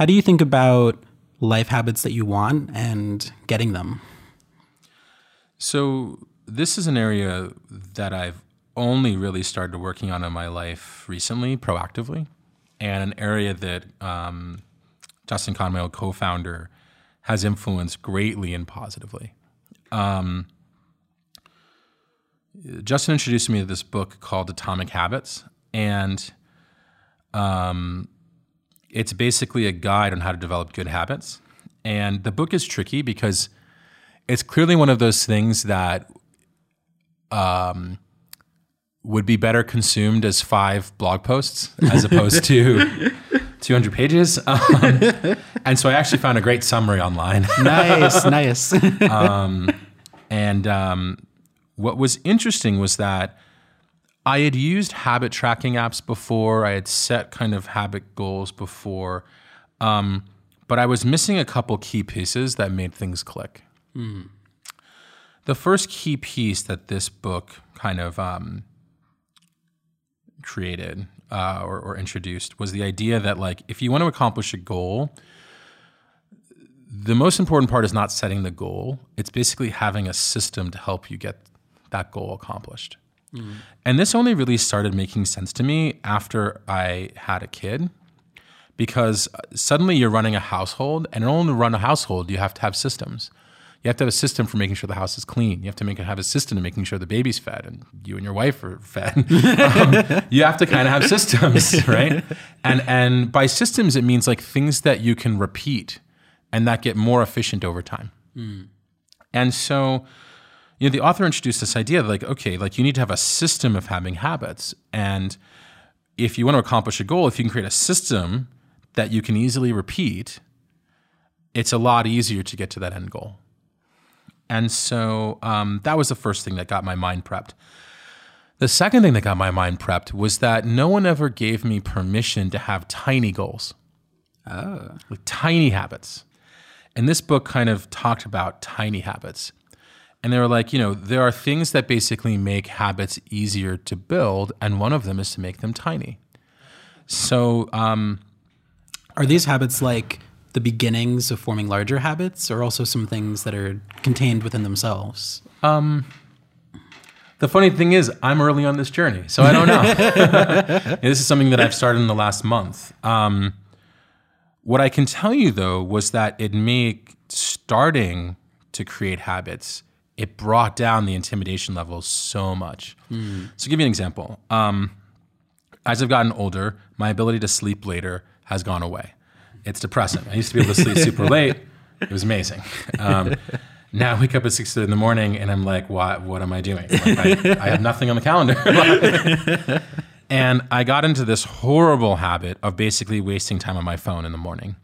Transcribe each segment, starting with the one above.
How do you think about life habits that you want and getting them? So, this is an area that I've only really started working on in my life recently, proactively, and an area that um, Justin old co founder, has influenced greatly and positively. Um, Justin introduced me to this book called Atomic Habits, and um, it's basically a guide on how to develop good habits. And the book is tricky because it's clearly one of those things that um, would be better consumed as five blog posts as opposed to 200 pages. Um, and so I actually found a great summary online. nice, nice. And um, what was interesting was that I had used habit tracking apps before. I had set kind of habit goals before, um, but I was missing a couple key pieces that made things click. The first key piece that this book kind of um, created uh, or, or introduced was the idea that like if you want to accomplish a goal, the most important part is not setting the goal. It's basically having a system to help you get that goal accomplished. Mm-hmm. And this only really started making sense to me after I had a kid because uh, suddenly you're running a household, and in order to run a household, you have to have systems. You have to have a system for making sure the house is clean. You have to make have a system to making sure the baby's fed and you and your wife are fed. um, you have to kind of have systems, right? And and by systems, it means like things that you can repeat and that get more efficient over time. Hmm. And so, you know, the author introduced this idea like, okay, like you need to have a system of having habits. And if you want to accomplish a goal, if you can create a system that you can easily repeat, it's a lot easier to get to that end goal. And so um, that was the first thing that got my mind prepped. The second thing that got my mind prepped was that no one ever gave me permission to have tiny goals, oh. like tiny habits. And this book kind of talked about tiny habits. And they were like, you know, there are things that basically make habits easier to build, and one of them is to make them tiny. So, um, Are these habits like the beginnings of forming larger habits, or also some things that are contained within themselves? The funny thing is, I'm early on this journey, so I don't know. this is something that I've started in the last month. Um, what I can tell you though was that it made starting to create habits. It brought down the intimidation level so much. So, give you an example. Um, as I've gotten older, my ability to sleep later has gone away. It's depressing. I used to be able to sleep super late. It was amazing. Um, now I wake up at six in the morning and I'm like, what, what am I doing? Like, I, I have nothing on the calendar. and I got into this horrible habit of basically wasting time on my phone in the morning.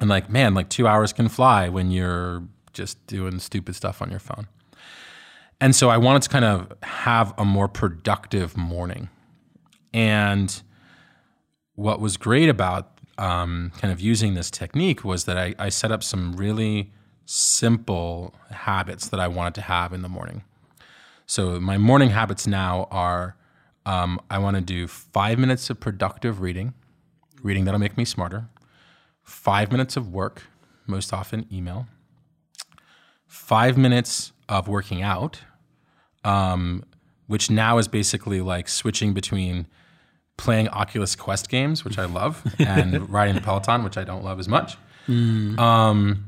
And like, man, like two hours can fly when you're just doing stupid stuff on your phone. And so I wanted to kind of have a more productive morning. And what was great about um, kind of using this technique was that I, I set up some really simple habits that I wanted to have in the morning. So my morning habits now are um, I want to do five minutes of productive reading, reading that'll make me smarter, five minutes of work, most often email, five minutes of working out, um, which now is basically like switching between playing Oculus Quest games, which I love, and riding the Peloton, which I don't love as much. Um,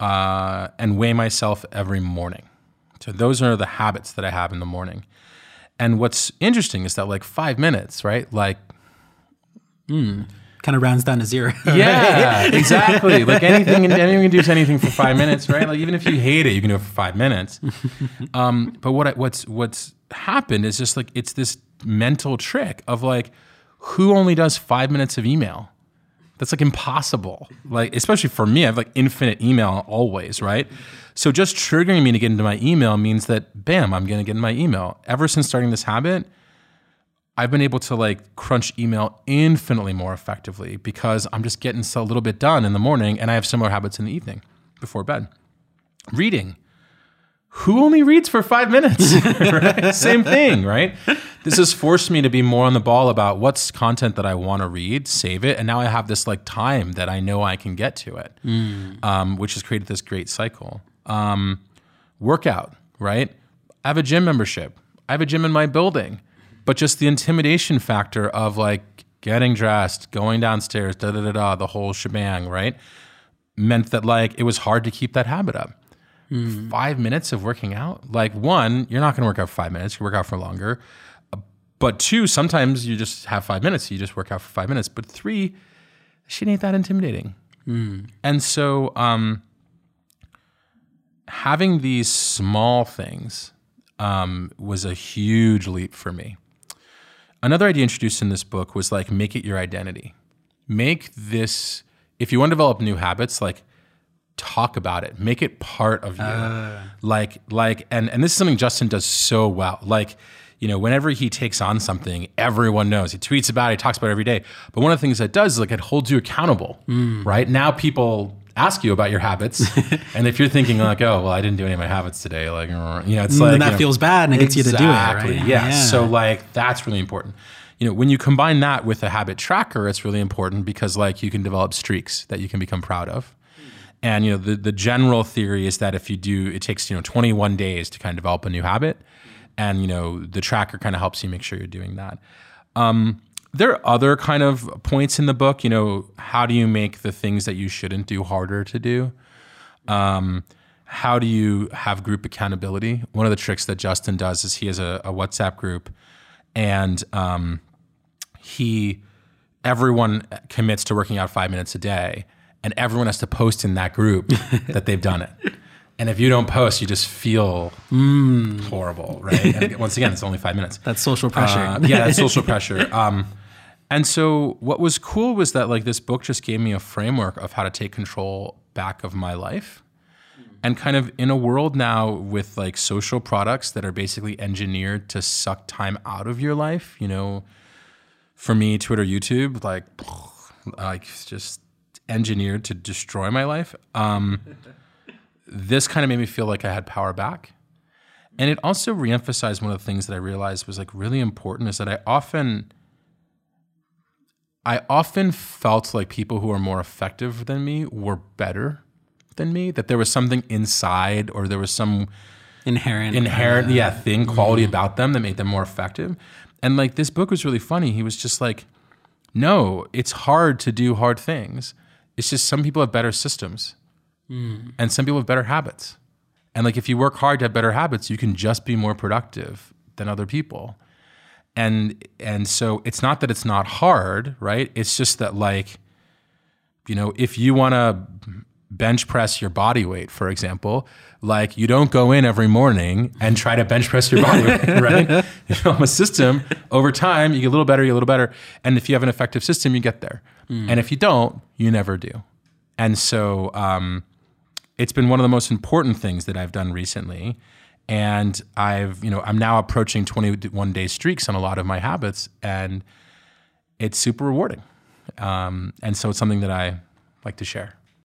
uh, and weigh myself every morning. So those are the habits that I have in the morning. And what's interesting is that like five minutes, right? Like Kind of rounds down to zero. yeah, exactly. Like anything, anyone can do anything for five minutes, right? Like even if you hate it, you can do it for five minutes. Um, but what what's what's happened is just like it's this mental trick of like who only does five minutes of email. That's like impossible. Like especially for me, I have like infinite email always, right? So just triggering me to get into my email means that bam, I'm gonna get in my email. Ever since starting this habit, I've been able to like crunch email infinitely more effectively because I'm just getting so a little bit done in the morning and I have similar habits in the evening before bed. Reading. who only reads for five minutes? right? Same thing, right? This has forced me to be more on the ball about what's content that I want to read, save it, and now I have this like time that I know I can get to it, um, which has created this great cycle. Um, workout, right? I have a gym membership. I have a gym in my building, but just the intimidation factor of like getting dressed, going downstairs, da da da da, the whole shebang, right? Meant that like it was hard to keep that habit up five minutes of working out. Like one, you're not going to work out for five minutes. You work out for longer. Uh, But two, sometimes you just have five minutes. You just work out for five minutes. But three, shit ain't that intimidating. And so, um, having these small things um, was a huge leap for me. Another idea introduced in this book was like make it your identity. Make this if you want to develop new habits, like talk about it. Make it part of you. Ah. Like like and and this is something justin does so well. Like you know whenever he takes on something everyone knows. He tweets about it he talks about it every day. But one of the things that does is like it holds you accountable hmm. right? Now people ask you about your habits and if you're thinking like oh well i didn't do any of my habits today like you know it's like then that you know, feels bad and it gets you to do it, Exactly, right? Yeah. Yeah. So like that's really important. You know, when you combine that with a habit tracker, it's really important because like you can develop streaks that you can become proud of. And you know, the the general theory is that if you do, it takes you know 21 days to kind of develop a new habit, and you know the tracker kind of helps you make sure you're doing that. Um, there are other kind of points in the book. You know, how do you make the things that you shouldn't do harder to do? Um, how do you have group accountability? One of the tricks that Justin does is he has a, a WhatsApp group, and um, he everyone commits to working out five minutes a day, and everyone has to post in that group that they've done it. And if you don't post, you just feel horrible, right? And once again, it's only five minutes. That's social pressure. Uh, yeah, that's social pressure. Um, and so what was cool was that like this book just gave me a framework of how to take control back of my life. And kind of in a world now with like social products that are basically engineered to suck time out of your life, you know, for me, Twitter, YouTube, like, like just engineered to destroy my life. Um, this kind of made me feel like I had power back. And it also reemphasized one of the things that I realized was like really important is that I often I often felt like people who are more effective than me were better than me, that there was something inside or there was some Inherent. inherent yeah thing mm-hmm. quality about them that made them more effective. And like this book was really funny. He was just like no it's hard to do hard things. It's just some people have better systems mm. and some people have better habits. And like if you work hard to have better habits you can just be more productive than other people and and so it's not that it's not hard right? It's just that like you know if you want to bench press your body weight for example like you don't go in every morning and try to bench press your body weight right? You know a system over time you get a little better you get a little better and if you have an effective system you get there. And if you don't you never do. And so um, it's been one of the most important things that I've done recently. And I've, you know, I'm now approaching 21 day streaks on a lot of my habits, and it's super rewarding. Um, and so it's something that I like to share.